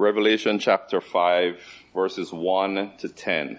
Revelation chapter 5, verses 1 to 10.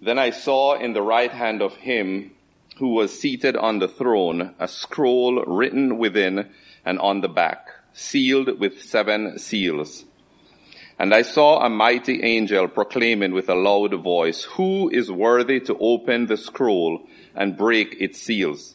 Then I saw in the right hand of him who was seated on the throne a scroll written within and on the back, sealed with seven seals. And I saw a mighty angel proclaiming with a loud voice, Who is worthy to open the scroll and break its seals?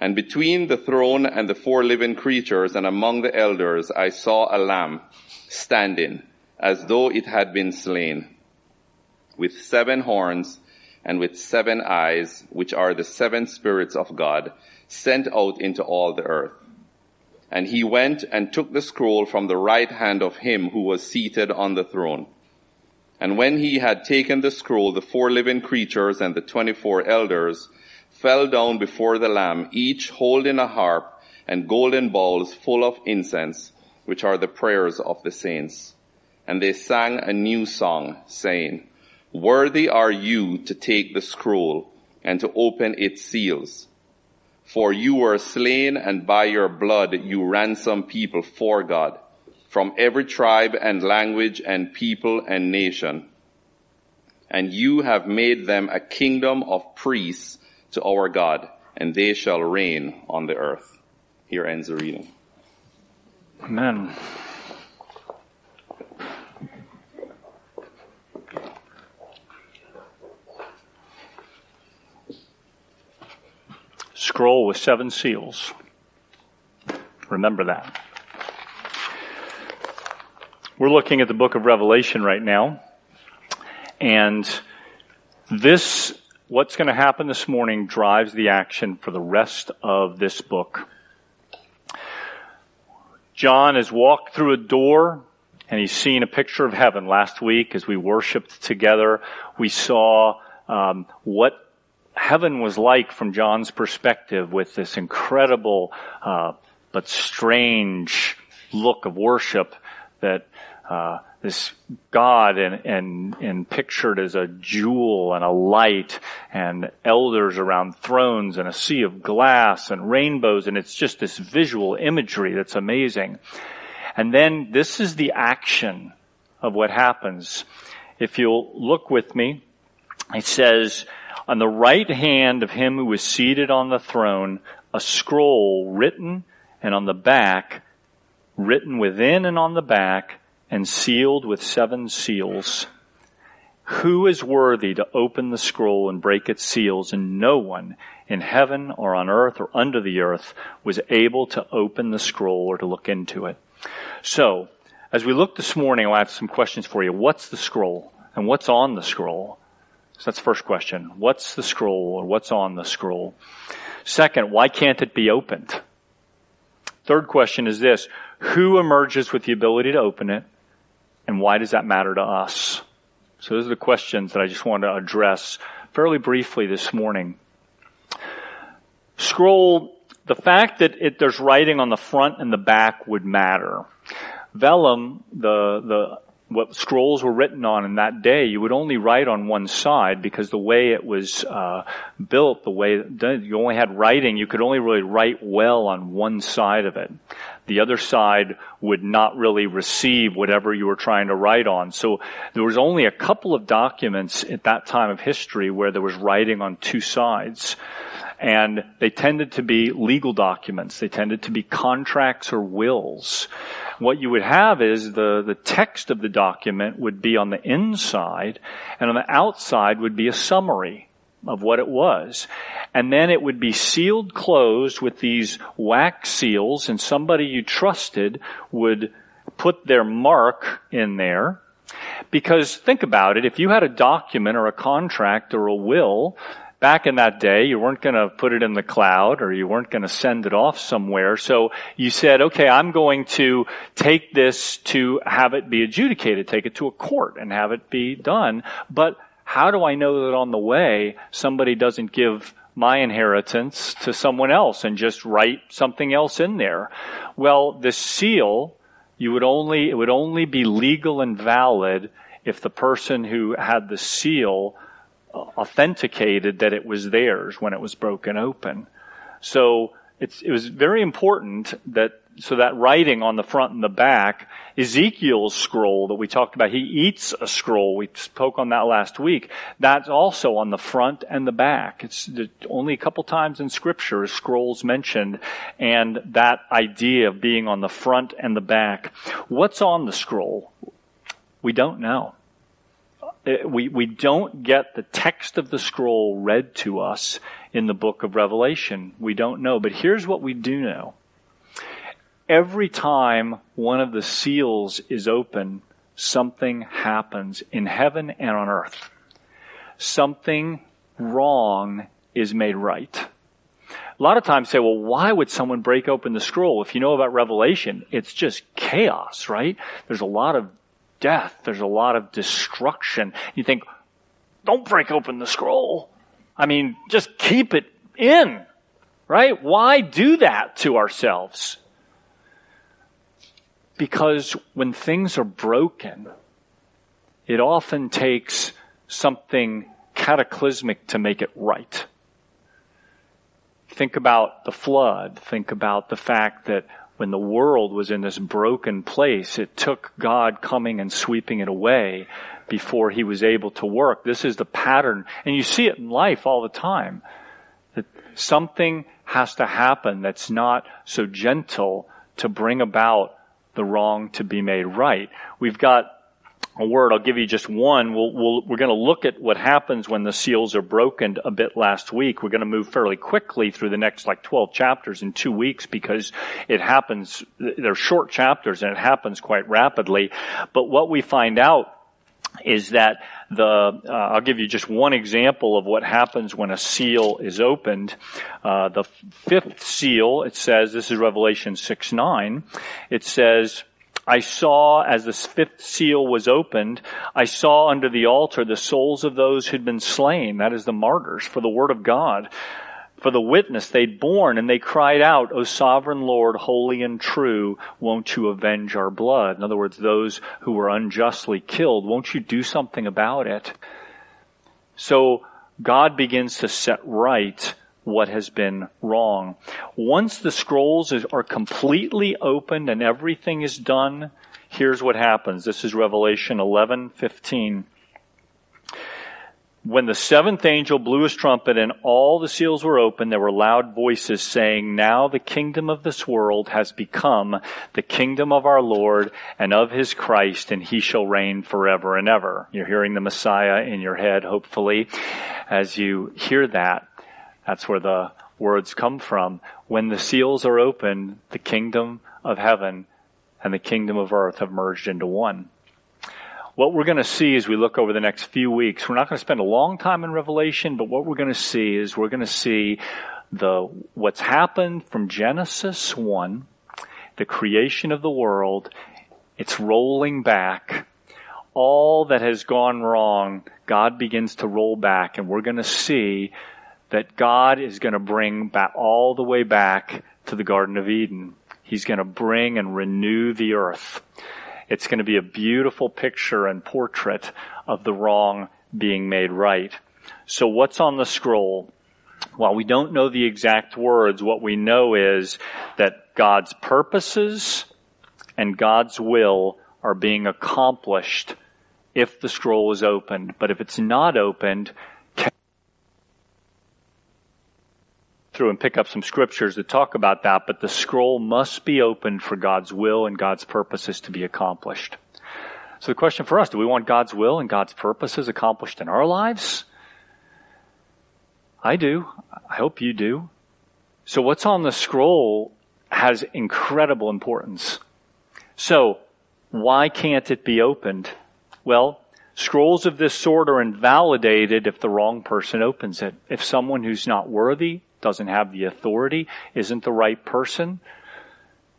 And between the throne and the four living creatures and among the elders, I saw a lamb standing as though it had been slain with seven horns and with seven eyes, which are the seven spirits of God sent out into all the earth. And he went and took the scroll from the right hand of him who was seated on the throne. And when he had taken the scroll, the four living creatures and the twenty-four elders fell down before the Lamb, each holding a harp and golden bowls full of incense, which are the prayers of the saints. And they sang a new song, saying, Worthy are you to take the scroll and to open its seals. For you were slain and by your blood you ransomed people for God from every tribe and language and people and nation. And you have made them a kingdom of priests to our God, and they shall reign on the earth. Here ends the reading. Amen. Scroll with seven seals. Remember that. We're looking at the book of Revelation right now. And this what's going to happen this morning drives the action for the rest of this book. John has walked through a door and he's seen a picture of heaven. Last week, as we worshiped together, we saw um, what heaven was like from John's perspective with this incredible uh, but strange look of worship that uh, this God and, and, and pictured as a jewel and a light and elders around thrones and a sea of glass and rainbows and it's just this visual imagery that's amazing. And then this is the action of what happens. If you'll look with me, it says, on the right hand of him who was seated on the throne, a scroll written and on the back, written within and on the back, and sealed with seven seals. Who is worthy to open the scroll and break its seals? And no one in heaven or on earth or under the earth was able to open the scroll or to look into it. So, as we look this morning, I'll have some questions for you. What's the scroll? And what's on the scroll? So that's the first question. What's the scroll or what's on the scroll? Second, why can't it be opened? Third question is this. Who emerges with the ability to open it? And why does that matter to us? So those are the questions that I just want to address fairly briefly this morning. Scroll, the fact that it, there's writing on the front and the back would matter. Vellum, the, the, what scrolls were written on in that day, you would only write on one side because the way it was uh, built, the way you only had writing, you could only really write well on one side of it the other side would not really receive whatever you were trying to write on. So there was only a couple of documents at that time of history where there was writing on two sides. And they tended to be legal documents. They tended to be contracts or wills. What you would have is the, the text of the document would be on the inside and on the outside would be a summary of what it was. And then it would be sealed closed with these wax seals and somebody you trusted would put their mark in there. Because think about it, if you had a document or a contract or a will back in that day, you weren't going to put it in the cloud or you weren't going to send it off somewhere. So you said, okay, I'm going to take this to have it be adjudicated, take it to a court and have it be done. But how do I know that on the way somebody doesn't give my inheritance to someone else and just write something else in there? Well, the seal, you would only, it would only be legal and valid if the person who had the seal uh, authenticated that it was theirs when it was broken open. So it was very important that so that writing on the front and the back, Ezekiel's scroll that we talked about, he eats a scroll. We spoke on that last week. That's also on the front and the back. It's only a couple times in scripture scrolls mentioned and that idea of being on the front and the back. What's on the scroll? We don't know. Uh, we, we don't get the text of the scroll read to us in the book of Revelation. We don't know. But here's what we do know. Every time one of the seals is open, something happens in heaven and on earth. Something wrong is made right. A lot of times say, well, why would someone break open the scroll? If you know about Revelation, it's just chaos, right? There's a lot of death. There's a lot of destruction. You think, don't break open the scroll. I mean, just keep it in, right? Why do that to ourselves? Because when things are broken, it often takes something cataclysmic to make it right. Think about the flood. Think about the fact that when the world was in this broken place, it took God coming and sweeping it away before he was able to work. This is the pattern. And you see it in life all the time. That something has to happen that's not so gentle to bring about the wrong to be made right. We've got a word. I'll give you just one. We'll, we we are going to look at what happens when the seals are broken a bit last week. We're going to move fairly quickly through the next like 12 chapters in two weeks because it happens, they're short chapters and it happens quite rapidly. But what we find out is that the uh, I'll give you just one example of what happens when a seal is opened. Uh, the fifth seal, it says, this is Revelation six nine. It says I saw as the fifth seal was opened, I saw under the altar the souls of those who'd been slain, that is the martyrs, for the word of God, for the witness they'd borne, and they cried out, O sovereign Lord, holy and true, won't you avenge our blood? In other words, those who were unjustly killed, won't you do something about it? So God begins to set right what has been wrong. Once the scrolls are completely opened and everything is done, here's what happens. This is Revelation 11:15. When the seventh angel blew his trumpet and all the seals were opened, there were loud voices saying, Now the kingdom of this world has become the kingdom of our Lord and of his Christ, and he shall reign forever and ever. You're hearing the Messiah in your head, hopefully, as you hear that. That's where the words come from. When the seals are opened, the kingdom of heaven and the kingdom of earth have merged into one. What we're going to see as we look over the next few weeks, we're not going to spend a long time in Revelation, but what we're going to see is we're going to see the, what's happened from Genesis 1, the creation of the world, it's rolling back. All that has gone wrong, God begins to roll back, and we're going to see that God is going to bring back all the way back to the Garden of Eden. He's going to bring and renew the earth. It's going to be a beautiful picture and portrait of the wrong being made right. So what's on the scroll? While we don't know the exact words, what we know is that God's purposes and God's will are being accomplished if the scroll is opened. But if it's not opened, through and pick up some scriptures that talk about that, but the scroll must be opened for God's will and God's purposes to be accomplished. So the question for us, do we want God's will and God's purposes accomplished in our lives? I do. I hope you do. So what's on the scroll has incredible importance. So why can't it be opened? Well, Scrolls of this sort are invalidated if the wrong person opens it. If someone who's not worthy, doesn't have the authority, isn't the right person,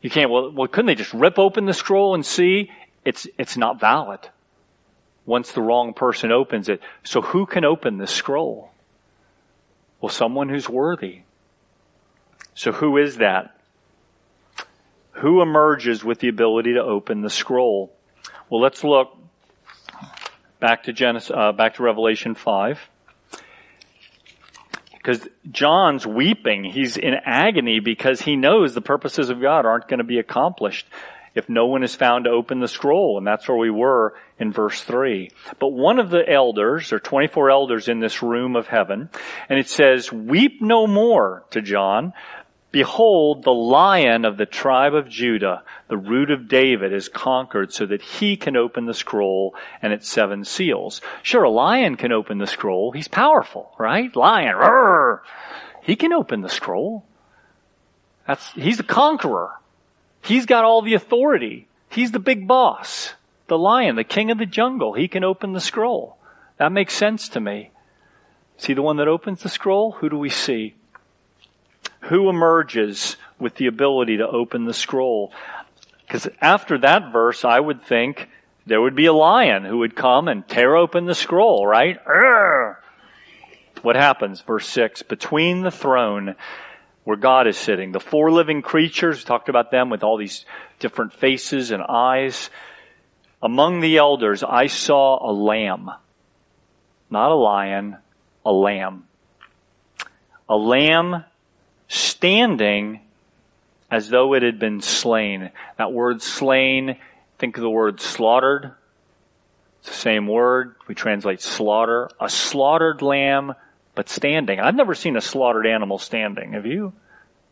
you can't, well, well, couldn't they just rip open the scroll and see? It's, it's not valid once the wrong person opens it. So who can open this scroll? Well, someone who's worthy. So who is that? Who emerges with the ability to open the scroll? Well, let's look back to Genesis, uh, back to Revelation 5. Because John's weeping. He's in agony because he knows the purposes of God aren't going to be accomplished if no one is found to open the scroll. And that's where we were in verse 3. But one of the elders, are 24 elders in this room of heaven, and it says, Weep no more to John. Behold, the lion of the tribe of Judah, the root of David, is conquered so that he can open the scroll and its seven seals. Sure, a lion can open the scroll. He's powerful, right? Lion, roar. He can open the scroll. That's, he's the conqueror. He's got all the authority. He's the big boss. The lion, the king of the jungle. He can open the scroll. That makes sense to me. See the one that opens the scroll? Who do we see? Who emerges with the ability to open the scroll? Because after that verse, I would think there would be a lion who would come and tear open the scroll, right? Urgh! What happens? Verse 6 Between the throne where God is sitting. The four living creatures, talked about them with all these different faces and eyes. Among the elders, I saw a lamb. Not a lion, a lamb. A lamb standing as though it had been slain. That word slain, think of the word slaughtered. It's the same word. We translate slaughter. A slaughtered lamb but standing. I've never seen a slaughtered animal standing. Have you?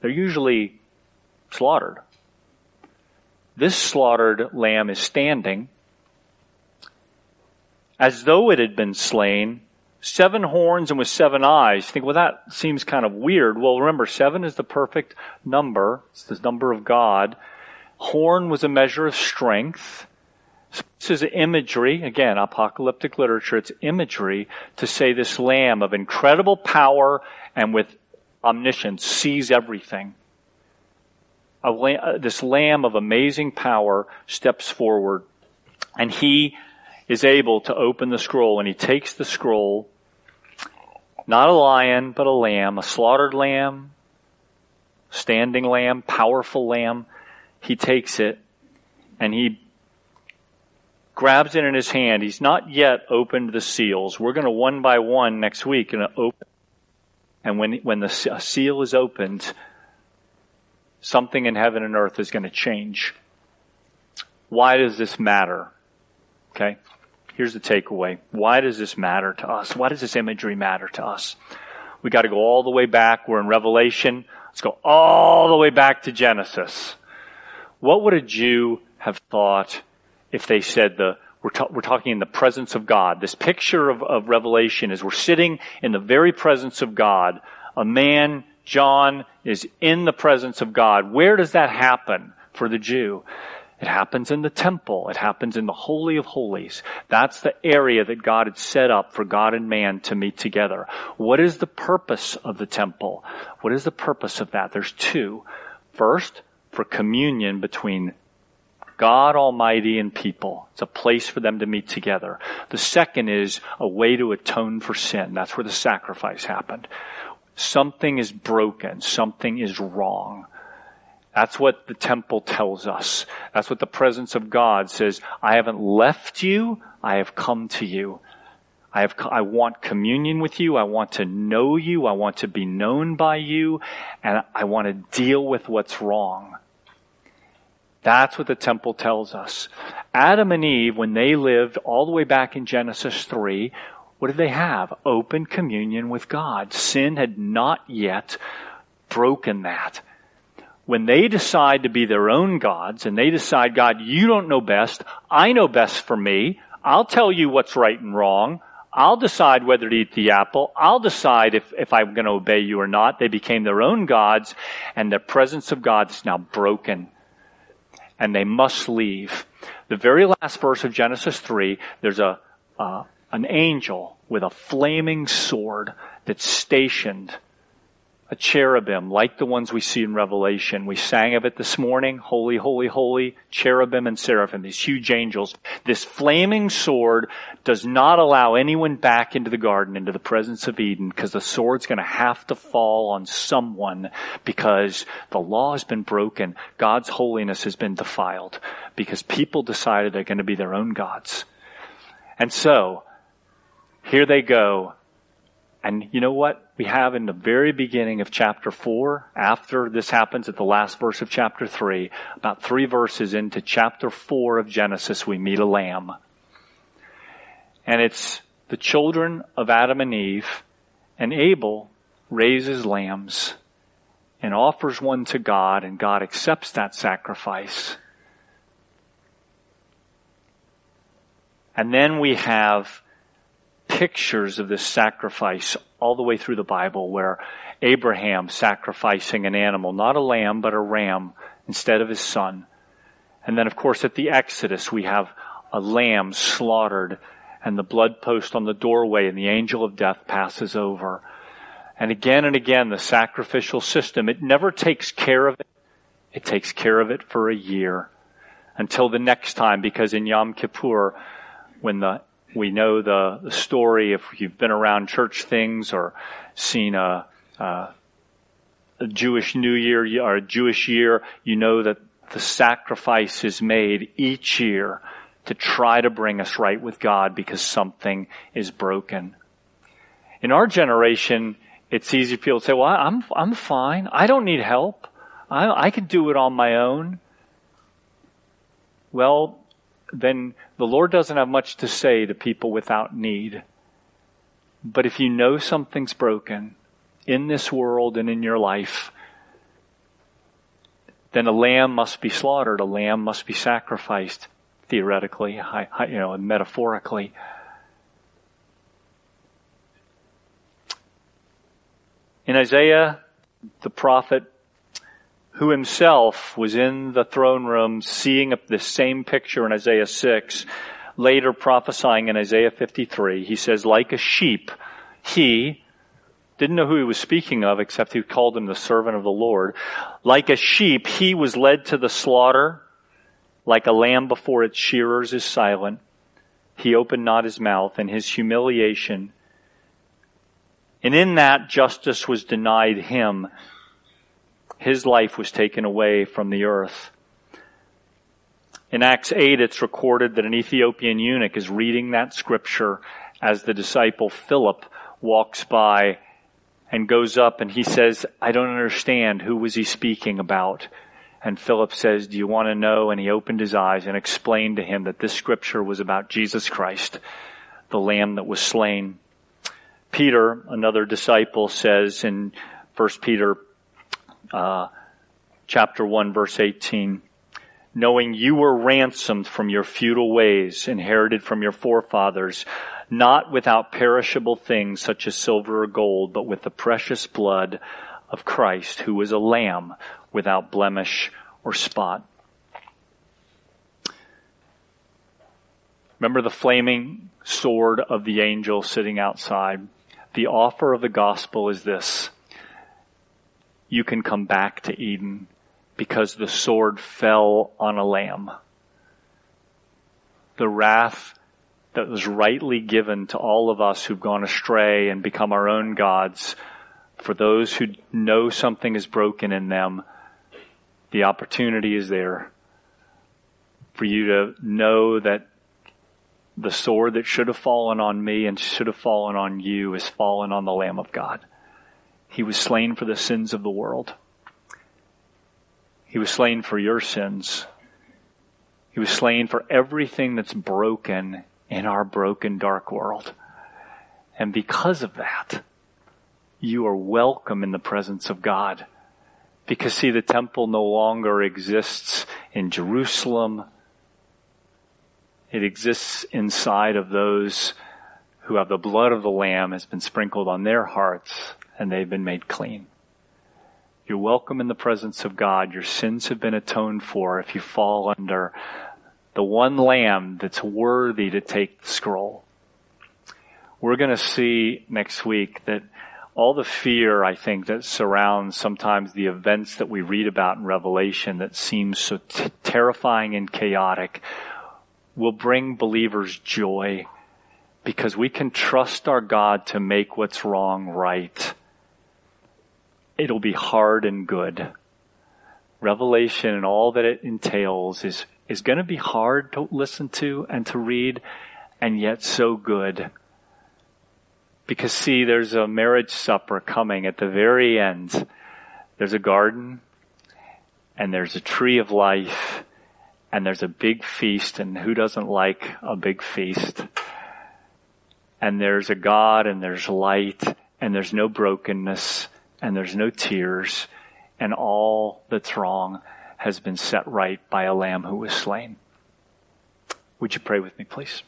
They're usually slaughtered. This slaughtered lamb is standing as though it had been slain, seven horns and with seven eyes. You think, well, that seems kind of weird. Well, remember, seven is the perfect number. It's the number of God. Horn was a measure of strength. This is imagery, again, apocalyptic literature, it's imagery to say this lamb of incredible power and with omniscience sees everything. Uh, this lamb of amazing power steps forward and he is able to open the scroll and he takes the scroll, not a lion, but a lamb, a slaughtered lamb, standing lamb, powerful lamb. He takes it and he grabs it in his hand. He's not yet opened the seals. We're going to one by one next week and open. And when, when the seal is opened, something in heaven and earth is going to change. Why does this matter? Okay. Here's the takeaway. Why does this matter to us? Why does this imagery matter to us? We got to go all the way back. We're in Revelation. Let's go all the way back to Genesis. What would a Jew have thought if they said the we're, ta- we're talking in the presence of God. This picture of, of Revelation is we're sitting in the very presence of God. A man, John, is in the presence of God. Where does that happen for the Jew? It happens in the temple. It happens in the Holy of Holies. That's the area that God had set up for God and man to meet together. What is the purpose of the temple? What is the purpose of that? There's two. First, for communion between God Almighty and people. It's a place for them to meet together. The second is a way to atone for sin. That's where the sacrifice happened. Something is broken. Something is wrong. That's what the temple tells us. That's what the presence of God says. I haven't left you. I have come to you. I have, I want communion with you. I want to know you. I want to be known by you. And I want to deal with what's wrong. That's what the temple tells us. Adam and Eve, when they lived all the way back in Genesis 3, what did they have? Open communion with God. Sin had not yet broken that. When they decide to be their own gods and they decide, God, you don't know best. I know best for me. I'll tell you what's right and wrong. I'll decide whether to eat the apple. I'll decide if, if I'm going to obey you or not. They became their own gods and the presence of God is now broken and they must leave. The very last verse of Genesis 3, there's a, uh, an angel with a flaming sword that's stationed a cherubim like the ones we see in Revelation. We sang of it this morning. Holy, holy, holy, cherubim and seraphim, these huge angels. This flaming sword does not allow anyone back into the garden, into the presence of Eden, because the sword's going to have to fall on someone because the law has been broken. God's holiness has been defiled because people decided they're going to be their own gods. And so, here they go and you know what we have in the very beginning of chapter 4, after this happens at the last verse of chapter 3, about three verses into chapter 4 of Genesis, we meet a lamb. And it's the children of Adam and Eve, and Abel raises lambs and offers one to God, and God accepts that sacrifice. And then we have pictures of this sacrifice all the way through the Bible where Abraham sacrificing an animal, not a lamb, but a ram instead of his son. And then of course at the Exodus we have a lamb slaughtered and the blood post on the doorway and the angel of death passes over. And again and again the sacrificial system, it never takes care of it. It takes care of it for a year until the next time because in Yom Kippur when the we know the, story if you've been around church things or seen a, a, a Jewish New Year or a Jewish year, you know that the sacrifice is made each year to try to bring us right with God because something is broken. In our generation, it's easy for people to say, well, I'm, I'm fine. I don't need help. I, I can do it on my own. Well, then the Lord doesn't have much to say to people without need. But if you know something's broken in this world and in your life, then a lamb must be slaughtered. A lamb must be sacrificed, theoretically, you know, metaphorically. In Isaiah, the prophet who himself was in the throne room seeing the same picture in Isaiah 6, later prophesying in Isaiah 53. He says, like a sheep, he, didn't know who he was speaking of except he called him the servant of the Lord. Like a sheep, he was led to the slaughter. Like a lamb before its shearers is silent. He opened not his mouth and his humiliation. And in that justice was denied him his life was taken away from the earth. In Acts 8, it's recorded that an Ethiopian eunuch is reading that scripture as the disciple Philip walks by and goes up and he says, I don't understand. Who was he speaking about? And Philip says, Do you want to know? And he opened his eyes and explained to him that this scripture was about Jesus Christ, the lamb that was slain. Peter, another disciple, says in 1 Peter uh, chapter 1 verse 18 knowing you were ransomed from your futile ways inherited from your forefathers not without perishable things such as silver or gold but with the precious blood of Christ who was a lamb without blemish or spot. Remember the flaming sword of the angel sitting outside? The offer of the gospel is this you can come back to Eden because the sword fell on a lamb. The wrath that was rightly given to all of us who've gone astray and become our own gods, for those who know something is broken in them, the opportunity is there for you to know that the sword that should have fallen on me and should have fallen on you has fallen on the Lamb of God. He was slain for the sins of the world. He was slain for your sins. He was slain for everything that's broken in our broken, dark world. And because of that, you are welcome in the presence of God. Because see, the temple no longer exists in Jerusalem. It exists inside of those who have the blood of the Lamb has been sprinkled on their hearts and they've been made clean. You're welcome in the presence of God. Your sins have been atoned for if you fall under the one lamb that's worthy to take the scroll. we're going to see next week that all the fear, I think, that surrounds sometimes the events that we read about in Revelation that seems so t- terrifying and chaotic will bring believers joy because we can trust our God to make what's wrong right. It'll be hard and good. Revelation and all that it entails is, is going to be hard to listen to and to read and yet so good. Because see, there's a marriage supper coming at the very end. There's a garden and there's a tree of life and there's a big feast and who doesn't like a big feast? And there's a God and there's light and there's no brokenness and there's no tears and all that's wrong has been set right by a lamb who was slain. Would you pray with me, please?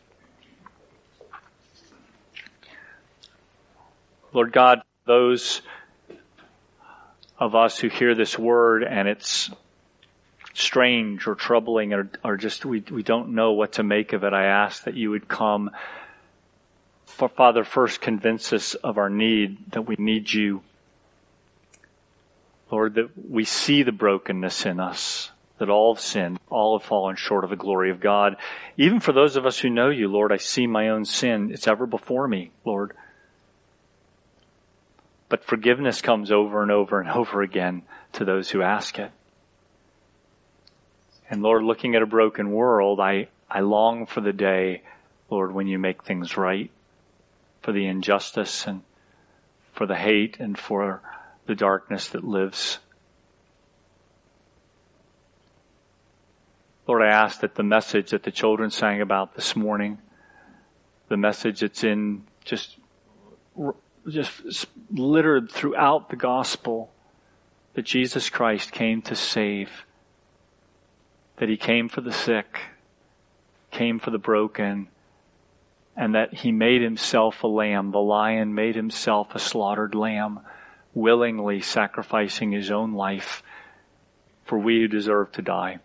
Lord God, those of us who hear this word and it's strange or troubling or, or just we, we don't know what to make of it, I ask that you would come. For Father, first convince us of our need, that we need you. Lord, that we see the brokenness in us, that all have sinned, all have fallen short of the glory of God. Even for those of us who know you, Lord, I see my own sin. It's ever before me, Lord. But forgiveness comes over and over and over again to those who ask it. And Lord, looking at a broken world, I, I long for the day, Lord, when you make things right, for the injustice and for the hate and for the darkness that lives. Lord, I ask that the message that the children sang about this morning, the message that's in just just littered throughout the gospel that Jesus Christ came to save, that he came for the sick, came for the broken, and that he made himself a lamb. The lion made himself a slaughtered lamb, willingly sacrificing his own life for we who deserve to die.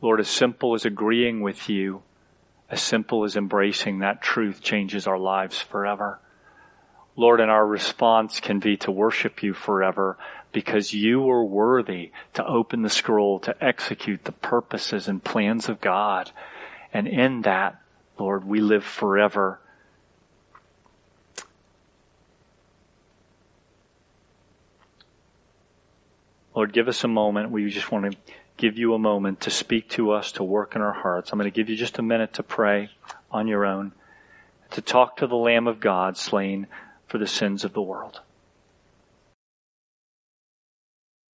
Lord, as simple as agreeing with you, as simple as embracing that truth changes our lives forever. Lord, and our response can be to worship you forever because you are worthy to open the scroll to execute the purposes and plans of God. And in that, Lord, we live forever. Lord, give us a moment. We just want to give you a moment to speak to us, to work in our hearts. I'm going to give you just a minute to pray on your own, to talk to the Lamb of God slain for the sins of the world.